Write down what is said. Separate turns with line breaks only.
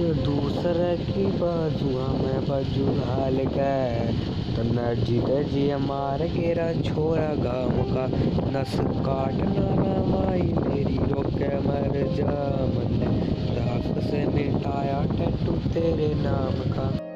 किसी दूसरे की बाजुआ, में बाजू हाल गए। तना नर्जी जी मार गेरा छोरा गाँव का। नस काट ना माई, मेरी रोके मर जा। मन राख से मिटाया टट्टू तेरे नाम का।